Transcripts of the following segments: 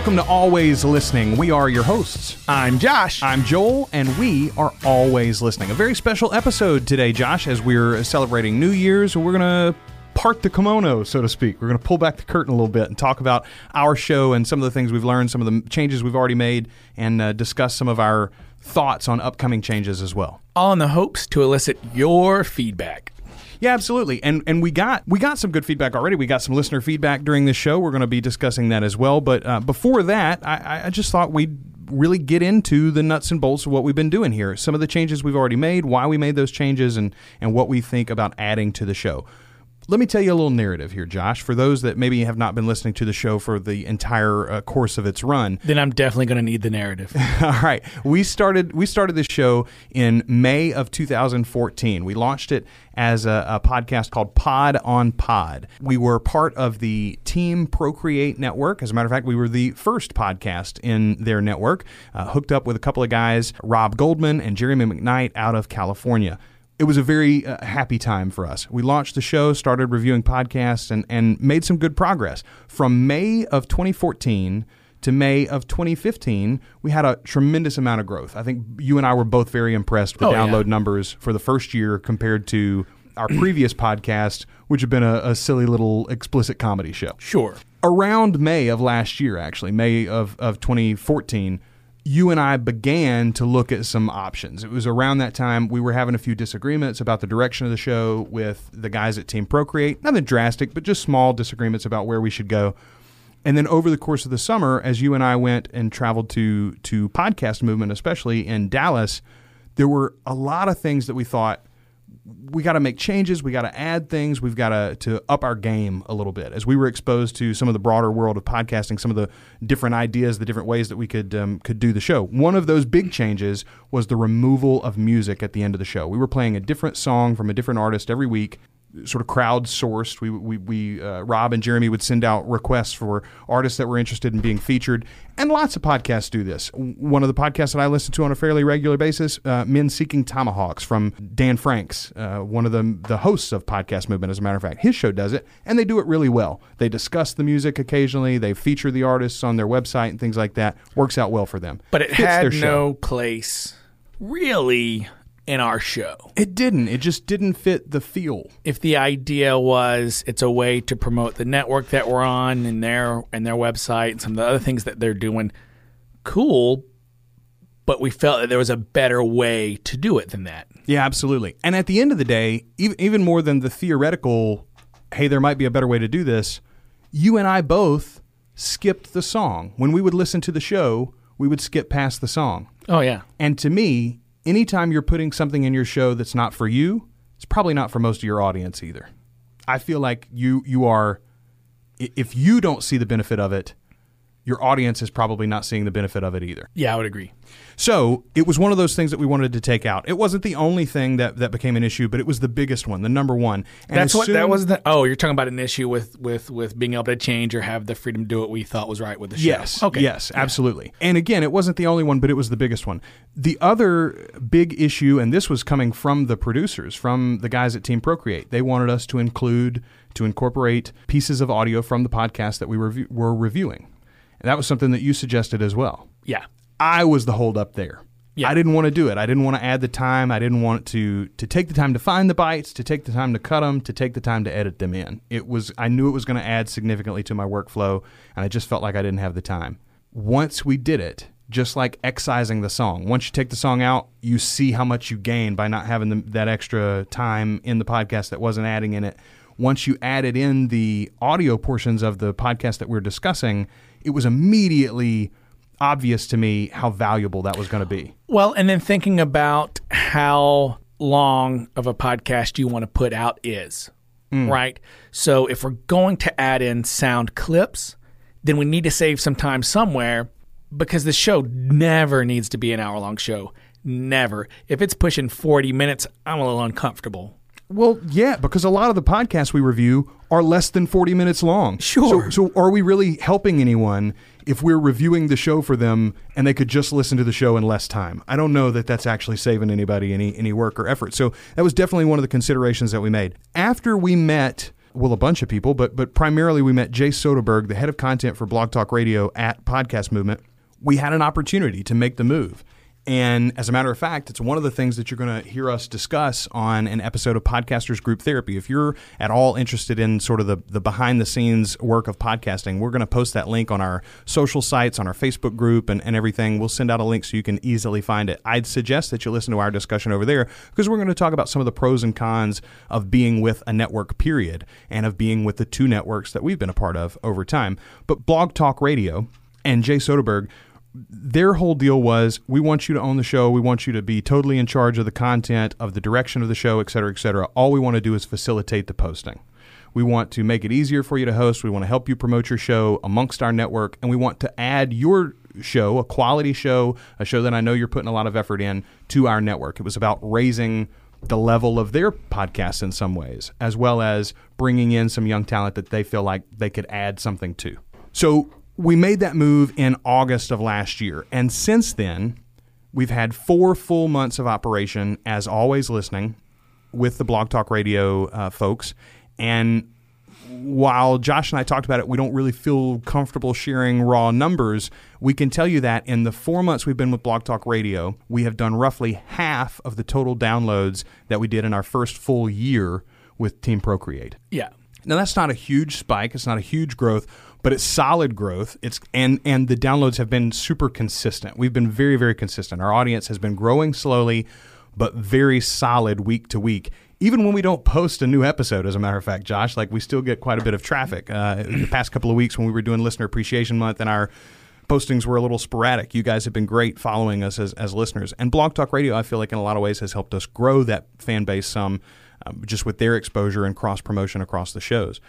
Welcome to Always Listening. We are your hosts. I'm Josh. I'm Joel, and we are always listening. A very special episode today, Josh, as we're celebrating New Year's. We're going to part the kimono, so to speak. We're going to pull back the curtain a little bit and talk about our show and some of the things we've learned, some of the changes we've already made, and uh, discuss some of our thoughts on upcoming changes as well. All in the hopes to elicit your feedback. Yeah, absolutely. And and we got we got some good feedback already. We got some listener feedback during this show. We're going to be discussing that as well. But uh, before that, I, I just thought we'd really get into the nuts and bolts of what we've been doing here. Some of the changes we've already made, why we made those changes, and and what we think about adding to the show. Let me tell you a little narrative here, Josh, for those that maybe have not been listening to the show for the entire uh, course of its run. Then I'm definitely going to need the narrative. All right, we started we started this show in May of 2014. We launched it as a, a, podcast called Pod on Pod. We were part of the Team Procreate network. As a matter of fact, we were the first podcast in their network, uh, hooked up with a couple of guys, Rob Goldman and Jeremy McKnight out of California it was a very uh, happy time for us. We launched the show, started reviewing podcasts, and, and made some good progress. From May of 2014 to May of 2015, we had a tremendous amount of growth. I think you and I were both very impressed with Oh, download yeah. numbers for the first year compared to our previous podcast, which had been a, a silly little explicit comedy show Sure. around May of last year, actually, May of, of 2014, you and I began to look at some options. It was around that time we were having a few disagreements about the direction of the show with the guys at Team Procreate. Nothing drastic, but just small disagreements about where we should go. And then over the course of the summer, as you and I went and traveled to to podcast movement, especially in Dallas, there were a lot of things that we thought we got to make changes. We got to add things. We've got to to up our game a little bit as we were exposed to some of the broader world of podcasting, some of the different ideas, the different ways that we could um, could do the show. One of those big changes was the removal of music at the end of the show. We were playing a different song from a different artist every week. Sort of crowdsourced. We we, we uh, Rob and Jeremy would send out requests for artists that were interested in being featured, and lots of podcasts do this. One of the podcasts that I listen to on a fairly regular basis, uh, Men Seeking Tomahawks from Dan Franks, uh, one of the the hosts of Podcast Movement. As a matter of fact, his show does it, and they do it really well. They discuss the music occasionally. They feature the artists on their website and things like that. Works out well for them. But it Fits their had show. no place really in our show. It didn't. It just didn't fit the feel. If the idea was it's a way to promote the network that we're on and their and their website and some of the other things that they're doing, cool. But we felt that there was a better way to do it than that. Yeah, absolutely. And at the end of the day, even, even more than the theoretical, hey, there might be a better way to do this, you and I both skipped the song. When we would listen to the show, we would skip past the song. Oh yeah. And to me, anytime you're putting something in your show that's not for you, it's probably not for most of your audience either. I feel like you you are if you don't see the benefit of it, your audience is probably not seeing the benefit of it either. Yeah, I would agree. So it was one of those things that we wanted to take out. It wasn't the only thing that, that became an issue, but it was the biggest one, the number one. And That's what that was. The, oh, you're talking about an issue with with with being able to change or have the freedom to do what we thought was right with the show. Yes. Okay. Yes, absolutely. And again, it wasn't the only one, but it was the biggest one. The other big issue, and this was coming from the producers, from the guys at Team Procreate, they wanted us to include, to incorporate pieces of audio from the podcast that we rev- were reviewing. And that was something that you suggested as well. Yeah. I was the holdup there. Yeah. I didn't want to do it. I didn't want to add the time. I didn't want to to take the time to find the bites, to take the time to cut them, to take the time to edit them in. It was I knew it was going to add significantly to my workflow, and I just felt like I didn't have the time. Once we did it, just like excising the song. Once you take the song out, you see how much you gain by not having the, that extra time in the podcast that wasn't adding in it. Once you added in the audio portions of the podcast that we we're discussing, it was immediately obvious to me how valuable that was going to be. Well, and then thinking about how long of a podcast you want to put out is, mm. right? So if we're going to add in sound clips, then we need to save some time somewhere because the show never needs to be an hour long show. Never. If it's pushing 40 minutes, I'm a little uncomfortable. Well, yeah, because a lot of the podcasts we review are less than 40 minutes long. Sure. So, so are we really helping anyone if we're reviewing the show for them and they could just listen to the show in less time? I don't know that that's actually saving anybody any any work or effort. So that was definitely one of the considerations that we made. After we met well, a bunch of people, but but primarily we met Jay Soderberg, the head of content for Blog Talk Radio at Podcast Movement. We had an opportunity to make the move. And as a matter of fact, it's one of the things that you're going to hear us discuss on an episode of Podcasters Group Therapy. If you're at all interested in sort of the, the behind the scenes work of podcasting, we're going to post that link on our social sites, on our Facebook group, and, and everything. We'll send out a link so you can easily find it. I'd suggest that you listen to our discussion over there because we're going to talk about some of the pros and cons of being with a network, period, and of being with the two networks that we've been a part of over time. But Blog Talk Radio and Jay Soderberg their whole deal was we want you to own the show. We want you to be totally in charge of the content of the direction of the show et cetera et cetera. All we want to do is facilitate the posting. We want to make it easier for you to host. We want to help you promote your show amongst our network and we want to add your show a quality show a show that i know you're putting a lot of effort in to our network. It was about raising the level of their podcasts in some ways as well as bringing in some young talent that they feel like they could add something to. So we made that move in August of last year. And since then, we've had four full months of operation, as always, listening with the Blog Talk Radio uh, folks. And while Josh and I talked about it, we don't really feel comfortable sharing raw numbers. We can tell you that in the four months we've been with Blog Talk Radio, we have done roughly half of the total downloads that we did in our first full year with Team Procreate. Yeah. Now, that's not a huge spike, it's not a huge growth but it's solid growth. It's and and the downloads have been super consistent. We've been very very consistent. Our audience has been growing slowly, but very solid week to week. Even when we don't post a new episode, as a matter of fact, Josh, like we still get quite a bit of traffic. Uh, the past couple of weeks when we were doing Listener Appreciation Month and our postings were a little sporadic. You guys have been great following us as, as listeners. And Blog Talk Radio, I feel like in a lot of ways has helped us grow that fan base some um, just with their exposure and cross promotion across the shows.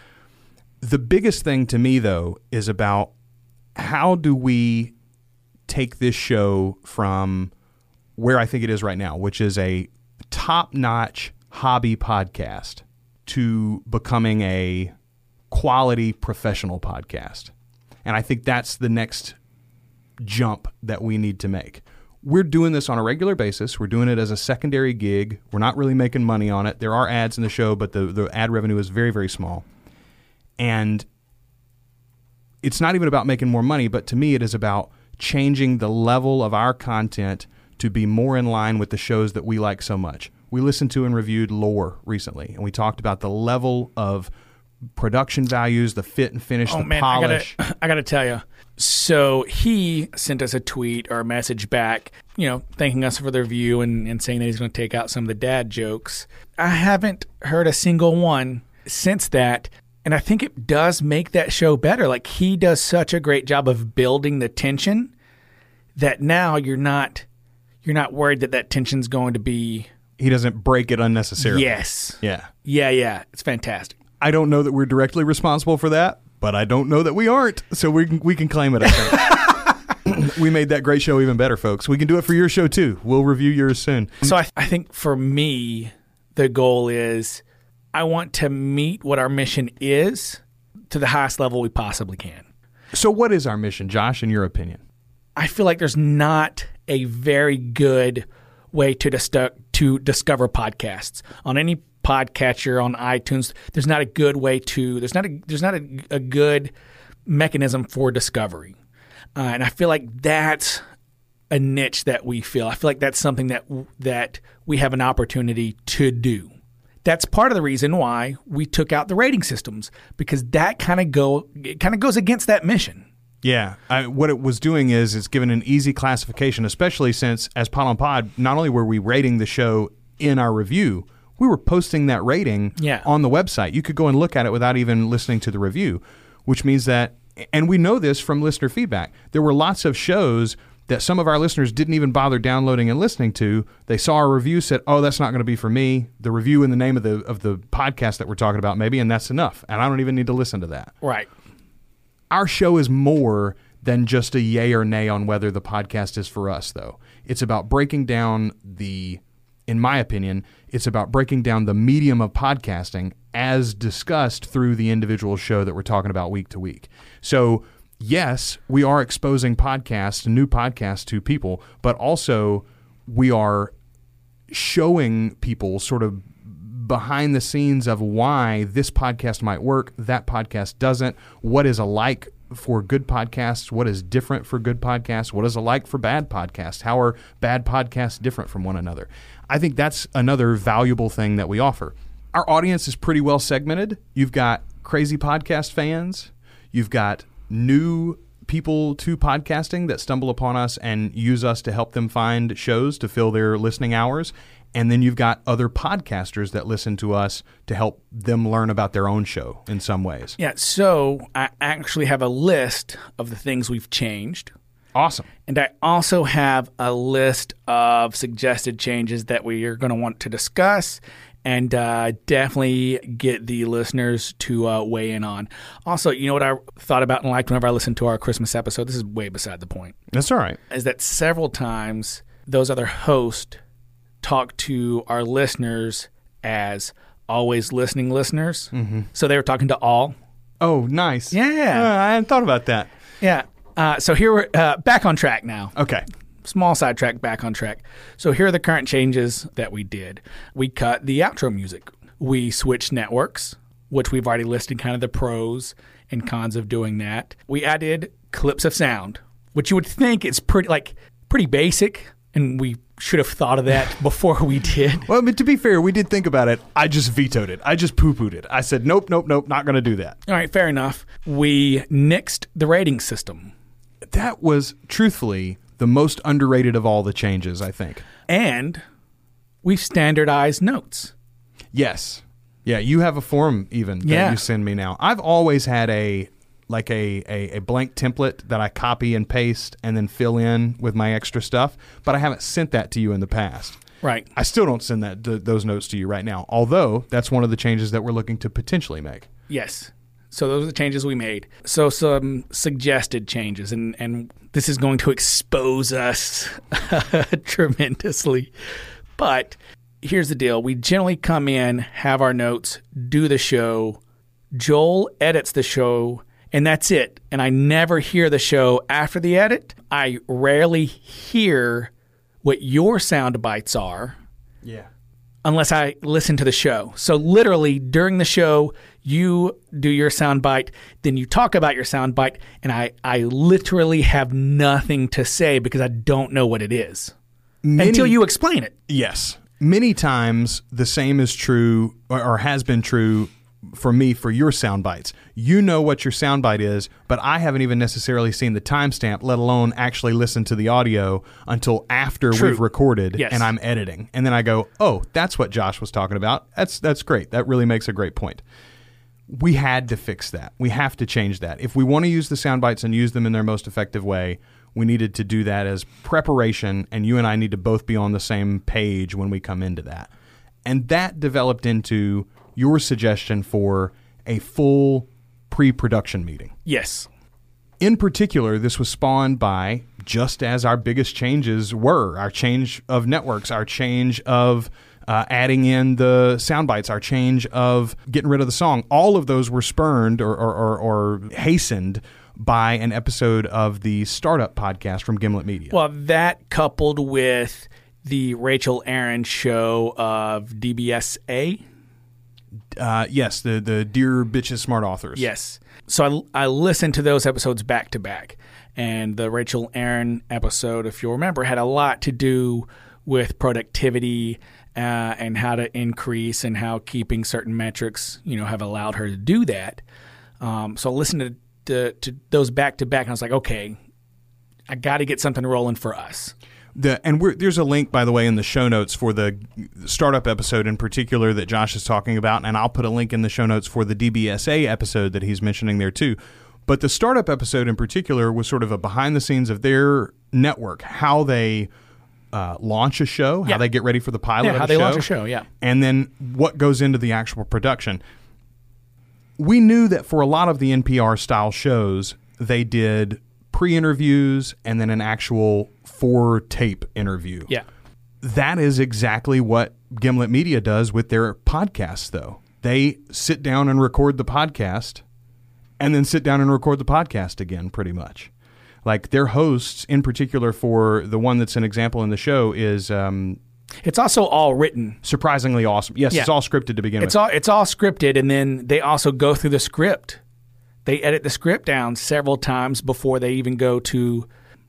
The biggest thing to me, though, is about how do we take this show from where I think it is right now, which is a top notch hobby podcast, to becoming a quality professional podcast. And I think that's the next jump that we need to make. We're doing this on a regular basis. We're doing it as a secondary gig. We're not really making money on it. There are ads in the show, but the, the ad revenue is very, very small. And it's not even about making more money, but to me, it is about changing the level of our content to be more in line with the shows that we like so much. We listened to and reviewed Lore recently, and we talked about the level of production values, the fit and finish, Oh the man, polish. I gotta, I gotta tell you. So he sent us a tweet or a message back, you know, thanking us for the review and, and saying that he's going to take out some of the dad jokes. I haven't heard a single one since that, and I think it does make that show better. Like he does such a great job of building the tension that now you're not you're not worried that that tension's going to be He doesn't break it unnecessarily. yes, Yeah. yeah, yeah. It's fantastic. I don't know that we're directly responsible for that, but I don't know that we aren't. So we can, we can claim it, I think. we made that great show even better, folks. We can do it for your show too. We'll review yours soon. So I, I think for me, the goal is I want to meet what our mission is to the highest level we possibly can. So, what is our mission, Josh, in your opinion? I feel like there's not a very good way to dis- to discover podcasts on any podcatcher on iTunes. There's not a good way to. There's not a there's not a, a good mechanism for discovery, uh, and I feel like that's a niche that we feel. I feel like that's something that that we have an opportunity to do. That's part of the reason why we took out the rating systems because that kind of go it kind of goes against that mission. Yeah, I, what it was doing is it's given an easy classification, especially since as Pod on Pod, not only were we rating the show in our review, we were posting that rating Yeah. on the website. You could go and look at it without even listening to the review, which means that, and we know this from listener feedback, there were lots of shows that some of our listeners didn't even bother downloading and listening to. They saw our review, said, "Oh, that's not going to be for me." The review in the name of the of the podcast that we're talking about, maybe, and that's enough. And I don't even need to listen to that Right. our show is more than just a yay or nay on whether the podcast is for us, though. It's about breaking down the, in my opinion, it's about breaking down the medium of podcasting as discussed through the individual show that we're talking about week to week. So, yes, we are exposing podcasts, new podcasts to people, but also we are showing people sort of behind the scenes of why this podcast might work, that podcast doesn't, what is alike for good podcasts, what is different for good podcasts, what is alike for bad podcasts, how are bad podcasts different from one another. I think that's another valuable thing that we offer. Our audience is pretty well segmented. You've got crazy podcast fans, you've got new people to podcasting that stumble upon us and use us to help them find shows to fill their listening hours. And then you've got other podcasters that listen to us to help them learn about their own show in some ways. Yeah, so I actually have a list of the things we've changed. Awesome. And I also have a list of suggested changes that we are going to want to discuss and uh, definitely get the listeners to uh, weigh in on. Also, you know what I thought about and liked whenever I listened to our Christmas episode? This is way beside the point. That's all right. Is that several times those other hosts talk to our listeners as always listening listeners. Mm-hmm. So they were talking to all. Oh, nice. Yeah. Uh, I hadn't thought about that. Yeah. Uh, so here we're uh, back on track now. Okay. Small sidetrack, back on track. So here are the current changes that we did. We cut the outro music. We switched networks, which we've already listed kind of the pros and cons of doing that. We added clips of sound, which you would think is pretty like pretty basic, and we should have thought of that before we did. Well, I mean, to be fair, we did think about it. I just vetoed it. I just poo pooed it. I said, nope, nope, nope, not going to do that. All right, fair enough. We nixed the rating system. That was truthfully the most underrated of all the changes, I think. And we've standardized notes. Yes. Yeah, you have a form even that Yeah. you send me now. I've always had a like a, a, a blank template that I copy and paste and then fill in with my extra stuff, but I haven't sent that to you in the past. Right. I still don't send that th- those notes to you right now. Although that's one of the changes that we're looking to potentially make. Yes. So those are the changes we made. So some suggested changes, and and this is going to expose us tremendously. But here's the deal: we generally come in, have our notes, do the show. Joel edits the show, and that's it. And I never hear the show after the edit. I rarely hear what your sound bites are Yeah. unless I listen to the show. So literally during the show, you do your soundbite, then you talk about your soundbite, and I, I literally have nothing to say because I don't know what it is until you explain it. Yes. Many times the same is true or, or has been true for me for your sound bites. You know what your soundbite is, but I haven't even necessarily seen the timestamp, let alone actually listen to the audio until after True. we've recorded Yes. and I'm editing. And then I go, "Oh, that's what Josh was talking about." That's that's great. That really makes a great point. We had to fix that. We have to change that. If we want to use the sound bites and use them in their most effective way, we needed to do that as preparation, and you and I need to both be on the same page when we come into that. And that developed into your suggestion for a full pre production meeting. Yes. In particular, this was spawned by just as our biggest changes were our change of networks, our change of uh, adding in the sound bites, our change of getting rid of the song. All of those were spurned or, or, or, or hastened by an episode of the Startup podcast from Gimlet Media. Well, that coupled with the Rachel Aaron show of DBSA. uh, yes, the, the Dear Bitches Smart Authors. Yes. So I, I listened to those episodes back to back. And the Rachel Aaron episode, if you'll remember, had a lot to do with productivity uh, and how to increase and how keeping certain metrics, you know, have allowed her to do that. Um, so I listened to, to, to those back to back and I was like, okay, I got to get something rolling for us. The, and there's a link, by the way, in the show notes for the startup episode in particular that Josh is talking about, and I'll put a link in the show notes for the DBSA episode that he's mentioning there too. But the startup episode in particular was sort of a behind the scenes of their network, how they uh, launch a show, how they get ready for the pilot, Yeah, how they show, launch a show, yeah. and then what goes into the actual production. We knew that for a lot of the NPR style shows, they did pre interviews and then an actual for tape interview. Yeah. That is exactly what Gimlet Media does with their podcasts, though. They sit down and record the podcast and then sit down and record the podcast again, pretty much. Like their hosts, in particular, for the one that's an example in the show, is um, It's also all written. Surprisingly awesome. Yes, Yeah. it's all scripted to begin It's with. all it's all scripted, and then they also go through the script. They edit the script down several times before they even go to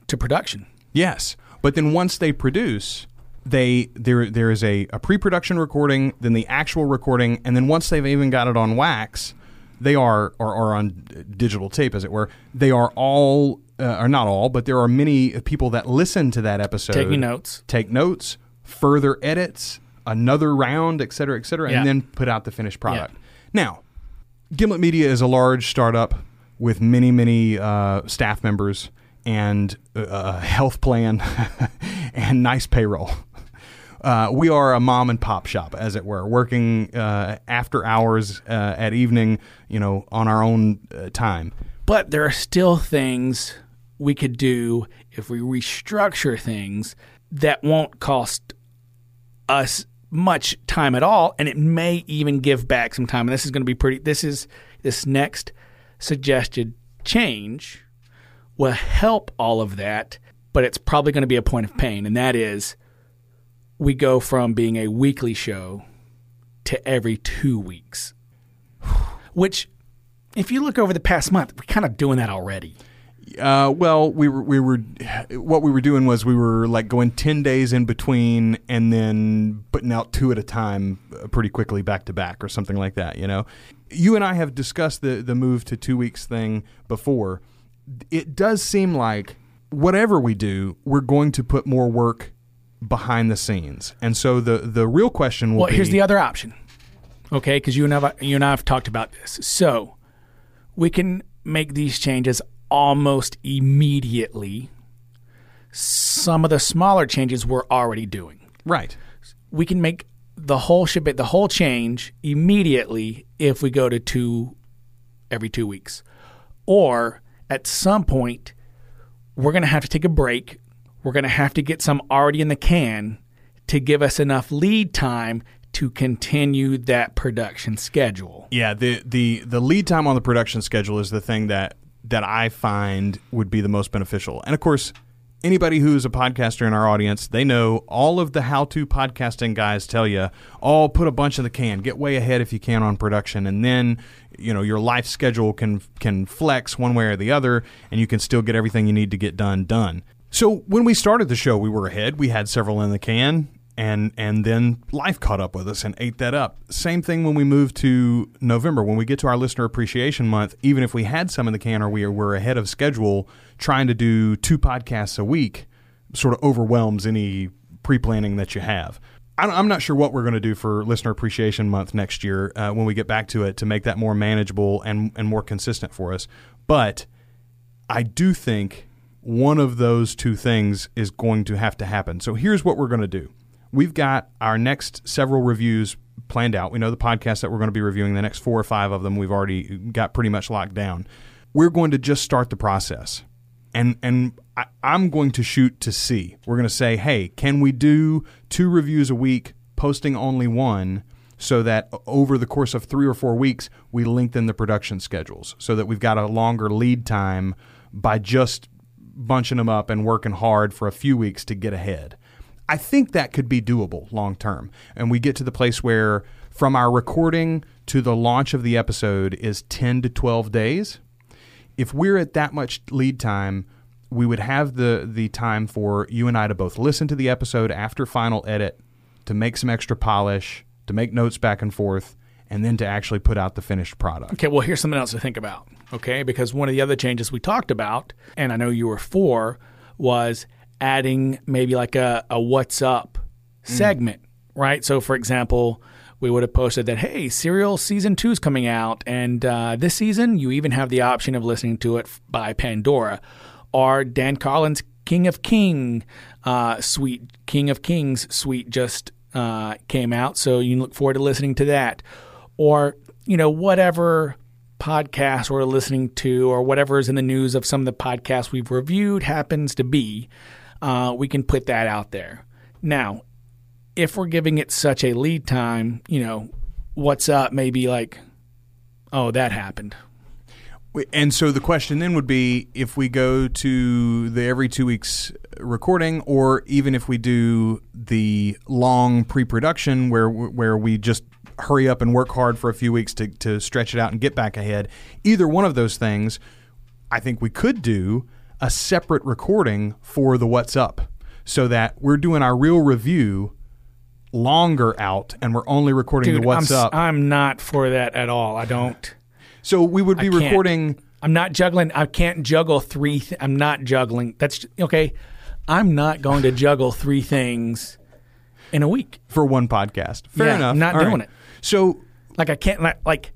to production. Yes, but then once they produce, they there there is a, a pre-production recording, then the actual recording, and then once they've even got it on wax, they are or, or on digital tape, as it were. They are all, uh, or not all, but there are many people that listen to that episode, Taking notes. take notes, further edits, another round, et cetera, et cetera, Yeah. and then put out the finished product. Now, Gimlet Media is a large startup with many, many uh, staff members and a health plan and nice payroll. Uh, we are a mom and pop shop, as it were, working uh, after hours uh, at evening, you know, on our own uh, time. But there are still things we could do if we restructure things that won't cost us much time at all, and it may even give back some time. And this is going to be pretty. This is this next suggested change will help all of that, but it's probably going to be a point of pain, and that is we go from being a weekly show to every two weeks, which. If you look over the past month, we're kind of doing that already. Uh, well, we were we were what we were doing was we were like going ten days in between, and then putting out two at a time, uh, pretty quickly back to back, or something like that. You know, you and I have discussed the the move to two weeks thing before. It does seem like whatever we do, we're going to put more work behind the scenes, and so the the real question will Well, be here's the other option. Okay, because you and I, you and I have talked about this. So we can make these changes almost immediately. Some of the smaller changes we're already doing. right. We can make the whole ship the whole change immediately if we go to two every two weeks, or at some point we're going to have to take a break. We're going to have to get some already in the can to give us enough lead time to continue that production schedule. Yeah, the the the lead time on the production schedule is the thing that that I find would be the most beneficial. And of course, anybody who's a podcaster in our audience, they know all of the how-to podcasting guys tell you, "Oh, put a bunch in the can. Get way ahead if you can on production and then, you know, your life schedule can can flex one way or the other and you can still get everything you need to get done done." So, when we started the show, we were ahead. We had several in the can and and then life caught up with us and ate that up. Same thing when we moved to November. When we get to our listener appreciation month, even if we had some in the can or we were ahead of schedule, trying to do two podcasts a week sort of overwhelms any pre-planning that you have. I'm not sure what we're going to do for listener appreciation month next year uh, when we get back to it to make that more manageable and and more consistent for us. But I do think one of those two things is going to have to happen. So here's what we're going to do. We've got our next several reviews planned out. We know the podcast that we're going to be reviewing, the next four or five of them we've already got pretty much locked down. We're going to just start the process. And and I, I'm going to shoot to see. We're going to say, hey, can we do two reviews a week, posting only one, so that over the course of three or four weeks, we lengthen the production schedules so that we've got a longer lead time by just bunching them up and working hard for a few weeks to get ahead. I think that could be doable long term. And we get to the place where from our recording to the launch of the episode is 10 to 12 days. If we're at that much lead time, we would have the the time for you and I to both listen to the episode after final edit, to make some extra polish, to make notes back and forth, and then to actually put out the finished product. Okay, well, here's something else to think about. Okay, because one of the other changes we talked about, and I know you were for, was adding maybe like a, a what's up segment, right? So, for example, we would have posted that, hey, Serial season two is coming out, and uh, this season you even have the option of listening to it by Pandora, or Dan Carlin's King of King uh, suite, King of Kings suite just uh, came out, so you can look forward to listening to that, or you know whatever podcast we're listening to, or whatever is in the news of some of the podcasts we've reviewed happens to be, uh, we can put that out there. Now, if we're giving it such a lead time, you know, what's up? Maybe like, oh, that happened. And so the question then would be if we go to the every two weeks recording, or even if we do the long pre-production where where we just hurry up and work hard for a few weeks to, to stretch it out and get back ahead. Either one of those things, I think we could do a separate recording for the What's Up so that we're doing our real review longer out and we're only recording Dude, the What's I'm, Up. I'm not for that at all. I don't. so we would be recording. I'm not juggling. I can't juggle three. Th- I'm not juggling. That's okay. I'm not going to juggle three things in a week. for one podcast. Fair Yeah, enough. I'm not All doing it. So Like I can't. Like, like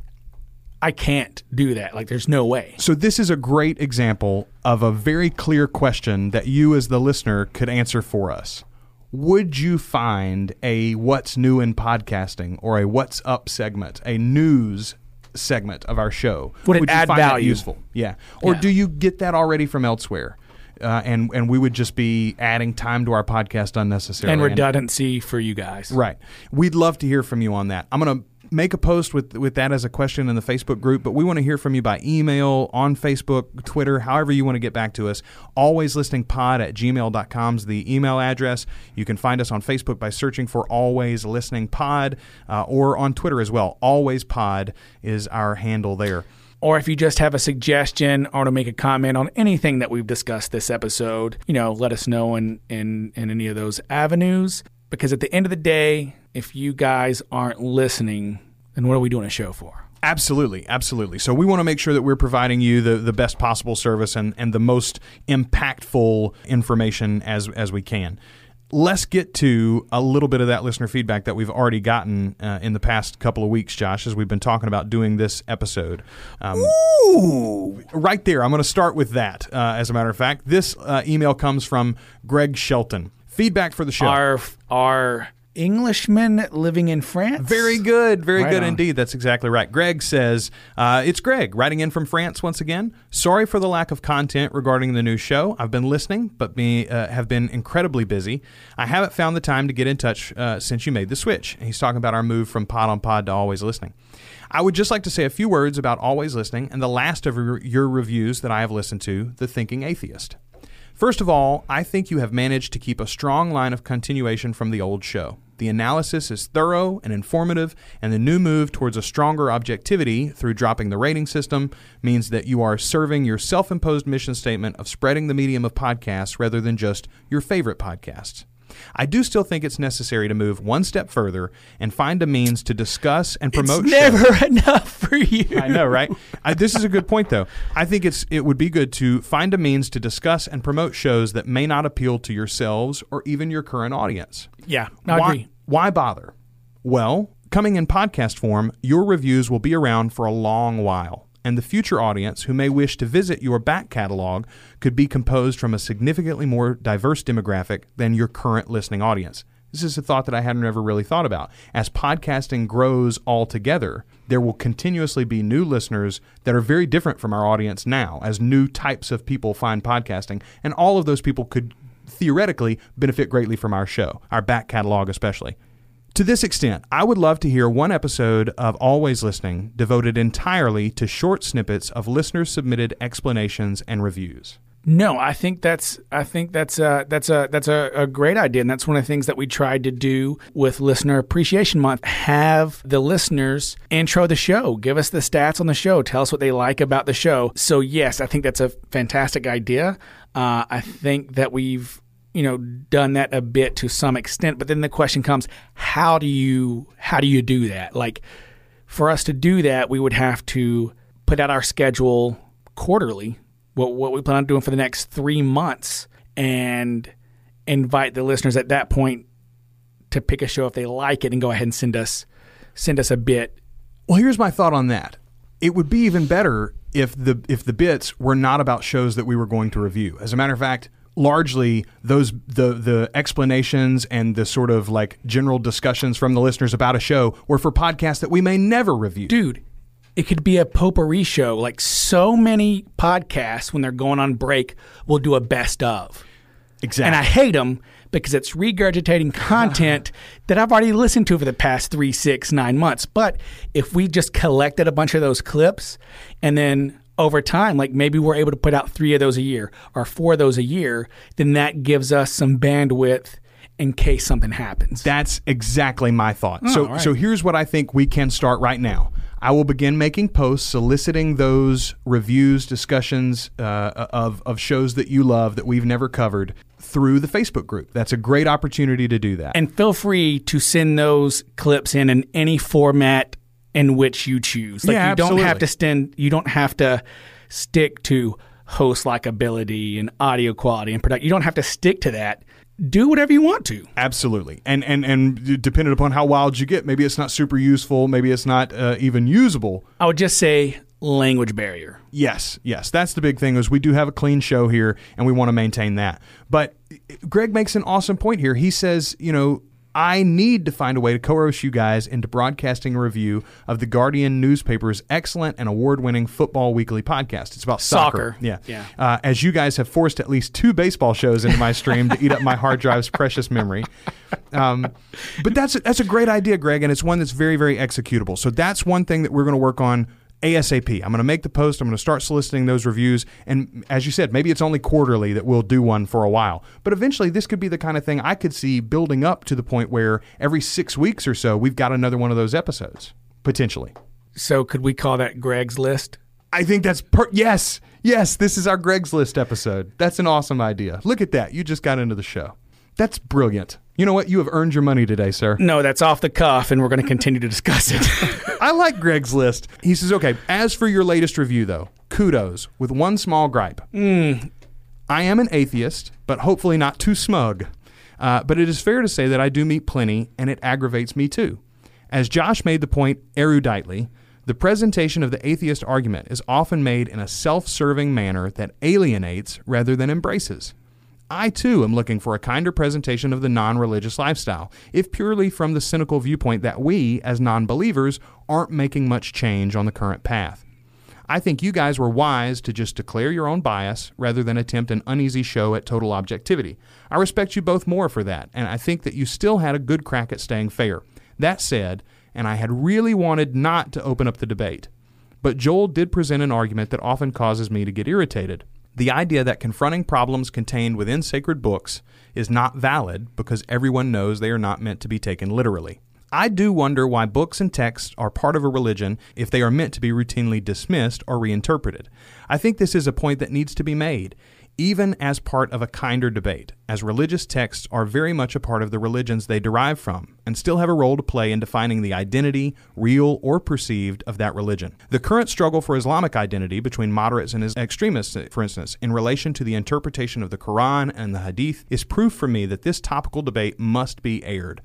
I can't do that. Like there's no way. so this is a great example of a very clear question that you as the listener could answer for us. Would you find a what's new in podcasting or a what's up segment, a news segment of our show? Would it you add value? useful? Yeah. Or Yeah. do you get that already from elsewhere? Uh, and and we would just be adding time to our podcast unnecessarily. And redundancy for you guys. Right. We'd love to hear from you on that. I'm going to make a post with with that as a question in the Facebook group, but we want to hear from you by email, on Facebook, Twitter, however you want to get back to us. Always listening pod at gmail.com is the email address. You can find us on Facebook by searching for Always Listening Pod uh, or on Twitter as well. Always Pod is our handle there. Or if you just have a suggestion or to make a comment on anything that we've discussed this episode, you know, let us know in, in, in any of those avenues. Because at the end of the day, if you guys aren't listening, then what are we doing a show for? Absolutely, absolutely. So we want to make sure that we're providing you the, the best possible service and, and the most impactful information as as we can. Let's get to a little bit of that listener feedback that we've already gotten uh, in the past couple of weeks, Josh, as we've been talking about doing this episode. Um, Ooh. right there, I'm going to start with that. Uh, as a matter of fact, this uh, email comes from Greg Shelton. Feedback for the show. Our, our Englishman living in France? Very good. Very Right good on. indeed. That's exactly right. Greg says, uh, It's Greg writing in from France once again. Sorry for the lack of content regarding the new show. I've been listening, but be, uh, have been incredibly busy. I haven't found the time to get in touch uh, since you made the switch. And he's talking about our move from pod on pod to always listening. I would just like to say a few words about always listening and the last of your your reviews that I have listened to, The Thinking Atheist. First of all, I think you have managed to keep a strong line of continuation from the old show. The analysis is thorough and informative, and the new move towards a stronger objectivity through dropping the rating system means that you are serving your self imposed mission statement of spreading the medium of podcasts rather than just your favorite podcasts. I do still think it's necessary to move one step further and find a means to discuss and promote It's shows. never enough for you. I know, right? I, this is a good point, though. I think it's it would be good to find a means to discuss and promote shows that may not appeal to yourselves or even your current audience. Yeah, I why, agree. Why bother? Well, coming in podcast form, your reviews will be around for a long while, and the future audience who may wish to visit your back catalog could be composed from a significantly more diverse demographic than your current listening audience. This is a thought that I hadn't ever really thought about. As podcasting grows altogether, there will continuously be new listeners that are very different from our audience now, as new types of people find podcasting, and all of those people could theoretically benefit greatly from our show, our back catalog especially. To this extent, I would love to hear one episode of Always Listening devoted entirely to short snippets of listeners submitted explanations and reviews. No, I think that's I think that's a, that's a that's a, a great idea, and that's one of the things that we tried to do with Listener Appreciation Month. Have the listeners intro the show, give us the stats on the show, tell us what they like about the show. So yes, I think that's a fantastic idea. Uh, I think that we've you know done that a bit to some extent, but then the question comes: How do you how do you do that? Like for us to do that, we would have to put out our schedule quarterly, what, what we plan on doing for the next three months, and invite the listeners at that point to pick a show if they like it and go ahead and send us send us a bit. Well, here's my thought on that. It would be even better if the if the bits were not about shows that we were going to review. As a matter of fact, largely those the the explanations and the sort of like general discussions from the listeners about a show were for podcasts that we may never review. Dude, it could be a potpourri show. Like so many podcasts when they're going on break will do a best of. exactly. And I hate them because it's regurgitating content that I've already listened to for the past three, six, nine months. But if we just collected a bunch of those clips and then over time, like maybe we're able to put out three of those a year or four of those a year, then that gives us some bandwidth in case something happens. That's exactly my thought. so, all right. so here's what I think we can start right now. I will begin making posts soliciting those reviews, discussions uh, of of shows that you love that we've never covered through the Facebook group. That's a great opportunity to do that. and feel free to send those clips in in any format in which you choose. Like Yeah, you don't have to stand you don't have to stick to host likability and audio quality and product. You don't have to stick to that. Do whatever you want to. Absolutely, and and and depending upon how wild you get, maybe it's not super useful, maybe it's not uh, even usable. I would just say language barrier. Yes, yes, that's the big thing. Is we do have a clean show here, and we want to maintain that. But Greg makes an awesome point here. He says, you know, I need to find a way to coerce you guys into broadcasting a review of the Guardian newspaper's excellent and award-winning football weekly podcast. It's about soccer. Soccer. Yeah, Yeah. Uh, as you guys have forced at least two baseball shows into my stream to eat up my hard drive's precious memory. Um, but that's that's a great idea, Greg, and it's one that's very very executable. So that's one thing that we're going to work on ASAP. I'm going to make the post. I'm going to start soliciting those reviews, and as you said, maybe it's only quarterly that we'll do one for a while. But eventually, this could be the kind of thing I could see building up to the point where every six weeks or so we've got another one of those episodes potentially. So could we call that Greg's list? I think that's per- yes, yes. This is our Greg's List episode. That's an awesome idea. Look at that. You just got into the show. That's brilliant. You know what? You have earned your money today, sir. No, that's off the cuff and we're going to continue to discuss it. I like Greg's list. He says, okay, as for your latest review, though, kudos with one small gripe. Mm. I am an atheist, but hopefully not too smug. Uh, but it is fair to say that I do meet plenty, and it aggravates me too. As Josh made the point eruditely, the presentation of the atheist argument is often made in a self serving manner that alienates rather than embraces. I too am looking for a kinder presentation of the non religious lifestyle, if purely from the cynical viewpoint that we, as non believers, aren't making much change on the current path. I think you guys were wise to just declare your own bias rather than attempt an uneasy show at total objectivity. I respect you both more for that, and I think that you still had a good crack at staying fair. That said, and I had really wanted not to open up the debate, but Joel did present an argument that often causes me to get irritated. The idea that confronting problems contained within sacred books is not valid because everyone knows they are not meant to be taken literally. I do wonder why books and texts are part of a religion if they are meant to be routinely dismissed or reinterpreted. I think this is a point that needs to be made, even as part of a kinder debate, as religious texts are very much a part of the religions they derive from and still have a role to play in defining the identity, real or perceived, of that religion. The current struggle for Islamic identity between moderates and extremists, for instance, in relation to the interpretation of the Quran and the Hadith, is proof for me that this topical debate must be aired.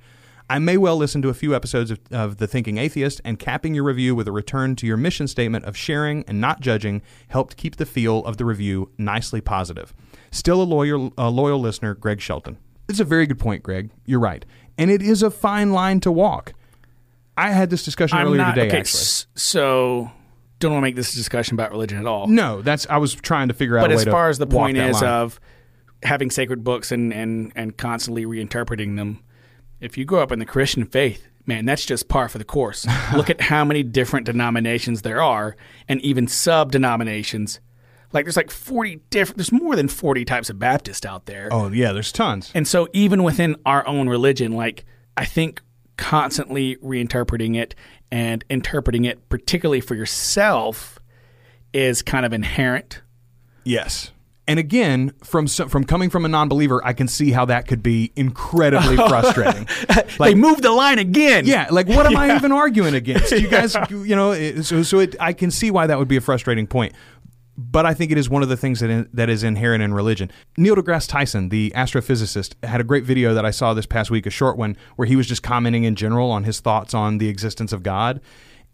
I may well listen to a few episodes of, of The Thinking Atheist, and capping your review with a return to your mission statement of sharing and not judging helped keep the feel of the review nicely positive. Still a loyal, a loyal listener, Greg Shelton. It's a very good point, Greg. You're right. And it is a fine line to walk. I had this discussion I'm earlier not, today, okay, actually. s- so don't want to make this a discussion about religion at all. No, that's I was trying to figure out. but as far as the point is line. of having sacred books and, and, and constantly reinterpreting them, if you grow up in the Christian faith, man, that's just par for the course. Look at how many different denominations there are, and even sub denominations. Like there's like 40 different. There's more than 40 types of Baptist out there. oh yeah, there's tons. And so even within our own religion, like I think constantly reinterpreting it and interpreting it, particularly for yourself, is kind of inherent. Yes. And again, from from coming from a non-believer, I can see how that could be incredibly oh. frustrating. they moved the line again. Yeah, like what am I even arguing against? You guys, you know, it, so so it, I can see why that would be a frustrating point. But I think it is one of the things that in, that is inherent in religion. Neil deGrasse Tyson, the astrophysicist, had a great video that I saw this past week, a short one, where he was just commenting in general on his thoughts on the existence of God,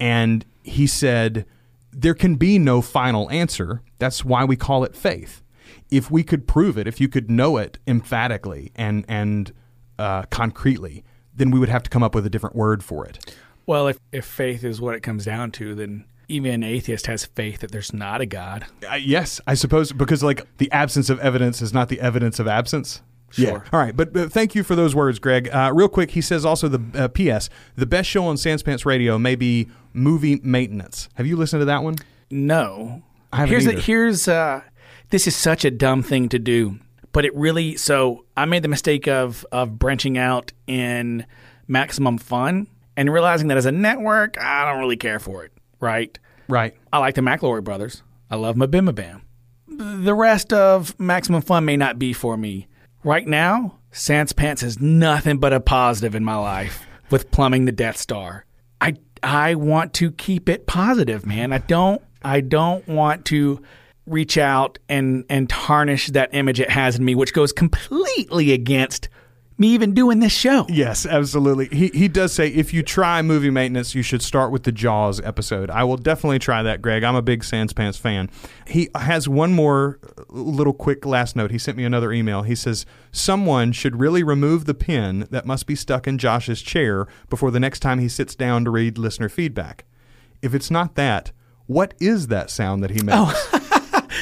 and he said there can be no final answer. That's why we call it faith. If we could prove it, if you could know it emphatically and and uh, concretely, then we would have to come up with a different word for it. Well, if if faith is what it comes down to, then even an atheist has faith that there's not a God. Uh, yes, I suppose because like the absence of evidence is not the evidence of absence. Sure. All right, but, but thank you for those words, Greg. Uh, real quick, he says also the uh, P.S. The best show on Sanspants Radio may be movie maintenance. Have you listened to that one? No. I haven't here's either. here's uh, this is such a dumb thing to do, but it really. So I made the mistake of of branching out in maximum fun and realizing that as a network, I don't really care for it. Right? Right. I like the McElroy brothers. I love MBMBaM. The rest of Maximum Fun may not be for me. Right now, Sans Pants is nothing but a positive in my life with plumbing the Death Star. I I want to keep it positive, man. I don't I don't want to reach out and and tarnish that image it has in me, which goes completely against me even doing this show. Yes, absolutely. He he does say if you try movie maintenance, you should start with the Jaws episode. I will definitely try that, Greg. I'm a big Sans Pants fan. He has one more uh, little quick last note. He sent me another email. He says someone should really remove the pin that must be stuck in Josh's chair before the next time he sits down to read listener feedback. If it's not that, what is that sound that he makes? Oh.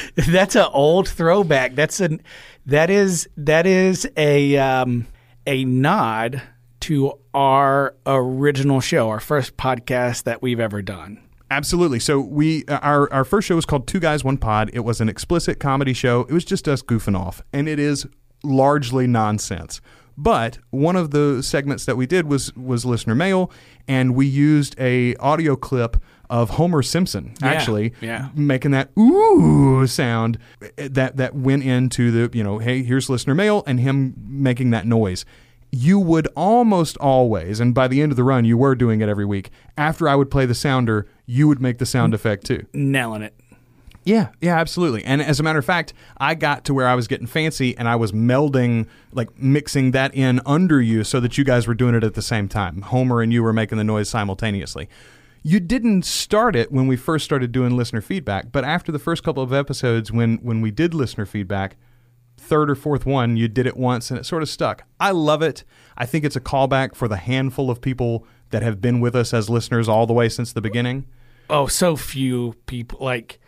That's an old throwback. That's an that is that is a um, a nod to our original show, our first podcast that we've ever done. Absolutely. So we our our first show was called Two Guys One Pod. It was an explicit comedy show. It was just us goofing off, and it is largely nonsense. But one of the segments that we did was was listener mail, and we used a audio clip of Homer Simpson actually yeah. making that ooh sound that that went into the you know hey here's listener mail and him making that noise you would almost always and by the end of the run you were doing it every week after i would play the sounder you would make the sound effect too Nailing it. yeah, yeah, absolutely. And as a matter of fact, I got to where I was getting fancy and I was melding, like mixing that in under you so that you guys were doing it at the same time. Homer and you were making the noise simultaneously. You didn't start it when we first started doing listener feedback, but after the first couple of episodes, when when we did listener feedback, third or fourth one, you did it once and it sort of stuck. I love it. I think it's a callback for the handful of people that have been with us as listeners all the way since the beginning. Oh, so few people like.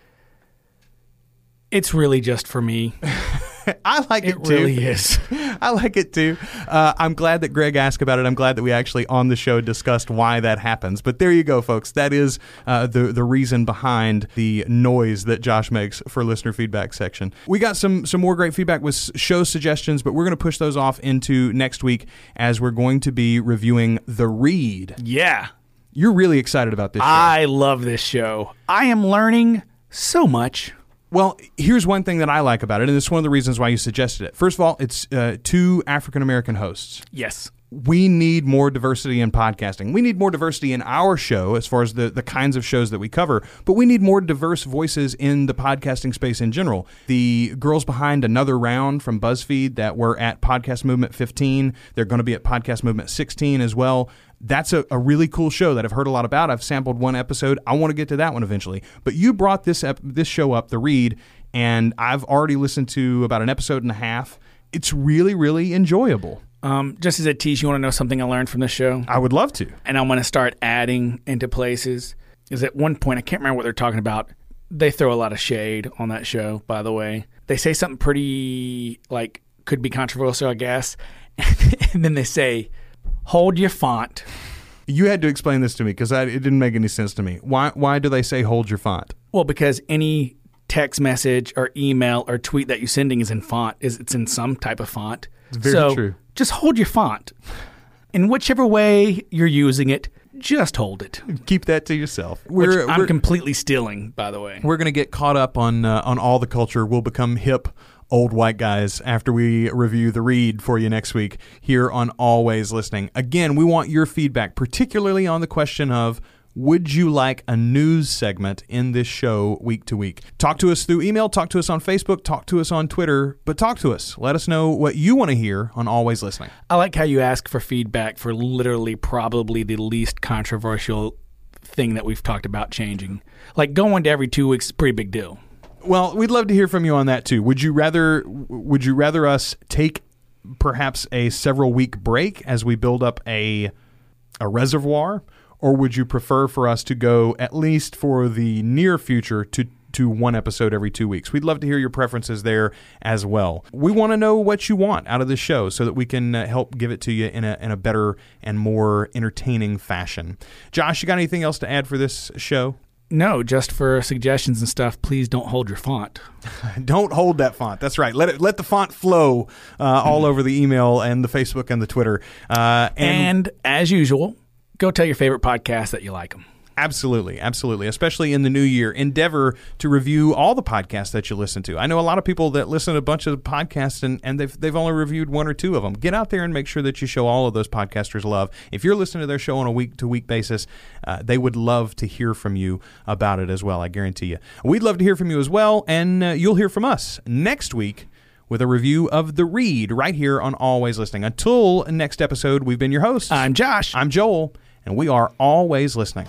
It's really just for me. I like it, It too. really is. I like it too. Uh, I'm glad that Greg asked about it. I'm glad that we actually on the show discussed why that happens. But there you go, folks. That is uh, the the reason behind the noise that Josh makes for listener feedback section. We got some some more great feedback with show suggestions, but we're going to push those off into next week as we're going to be reviewing The Read. Yeah. You're really excited about this show. I love this show. I am learning so much. Well, here's one thing that I like about it, and it's one of the reasons why you suggested it. First of all, it's uh, two African American hosts. Yes. we need more diversity in podcasting. We need more diversity in our show as far as the, the kinds of shows that we cover, but we need more diverse voices in the podcasting space in general. The girls behind another round from BuzzFeed that were at Podcast Movement 15, they're going to be at Podcast Movement 16 as well. That's a, a really cool show that I've heard a lot about. I've sampled one episode. I want to get to that one eventually. But you brought this ep- this show up, The Read, and I've already listened to about an episode and a half. It's really, really enjoyable. Um, just as a tease, you want to know something I learned from this show? I would love to. and I'm going to start adding into places. Is at one point I can't remember what they're talking about. They throw a lot of shade on that show. By the way, they say something pretty like could be controversial, I guess, and then they say, "Hold your font." You had to explain this to me because it didn't make any sense to me. Why? Why do they say hold your font? Well, because any text message or email or tweet that you're sending is in font. Is it's in some type of font. It's very so true. Just hold your font. In whichever way you're using it, just hold it. Keep that to yourself. Which We're I'm we're, completely stealing, by the way. we're gonna get caught up on uh, on all the culture. We'll become hip old white guys after we review the read for you next week here on Always Listening. Again, we want your feedback, particularly on the question of. Would you like a news segment in this show week to week? Talk to us through email, talk to us on Facebook, talk to us on Twitter, but talk to us. Let us know what you want to hear on Always Listening. I like how you ask for feedback for literally probably the least controversial thing that we've talked about changing. Like going to every two weeks is a pretty big deal. Well, we'd love to hear from you on that too. Would you rather would you rather us take perhaps a several week break as we build up a a reservoir or would you prefer for us to go at least for the near future to to one episode every 2 weeks. We'd love to hear your preferences there as well. We want to know what you want out of the show so that we can uh, help give it to you in a in a better and more entertaining fashion. Josh, you got anything else to add for this show? No, just for suggestions and stuff, please don't hold your font. Don't hold that font. That's right. Let it let the font flow uh, all over the email and the Facebook and the Twitter. Uh, and, And as usual, go tell your favorite podcast that you like them. Absolutely, absolutely. Especially in the new year, endeavor to review all the podcasts that you listen to. I know a lot of people that listen to a bunch of podcasts and, and they've they've only reviewed one or two of them. Get out there and make sure that you show all of those podcasters love. If you're listening to their show on a week to week basis, uh, they would love to hear from you about it as well. I guarantee you. We'd love to hear from you as well, and uh, you'll hear from us next week with a review of The Read right here on Always Listening. Until next episode, we've been your hosts. I'm Josh. I'm Joel, and we are always listening.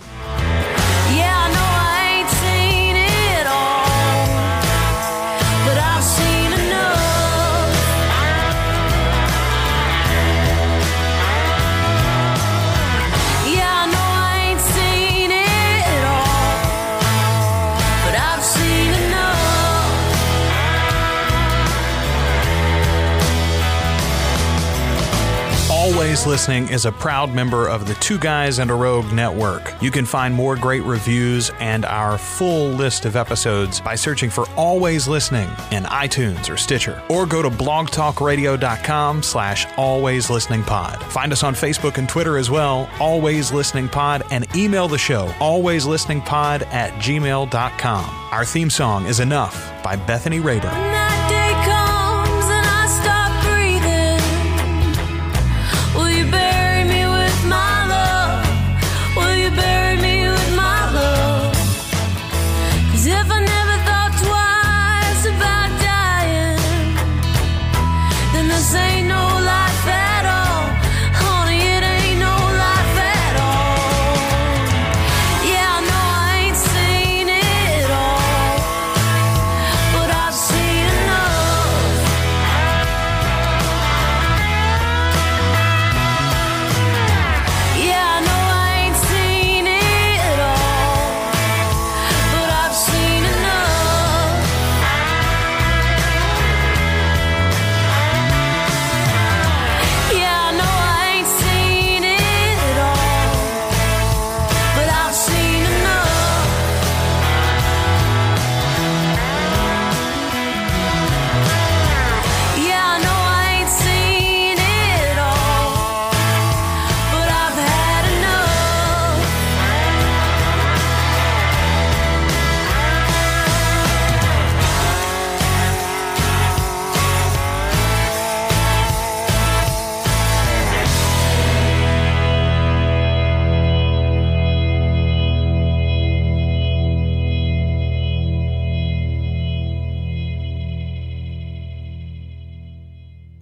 Listening is a proud member of the Two Guys and a Rogue network. You can find more great reviews and our full list of episodes by searching for Always Listening in iTunes or Stitcher, or go to blogtalkradio.com slash Always Listening Pod. Find us on Facebook and Twitter as well, Always Listening Pod, and email the show, alwayslisteningpod at gmail.com. Our theme song is Enough by Bethany Rayburn.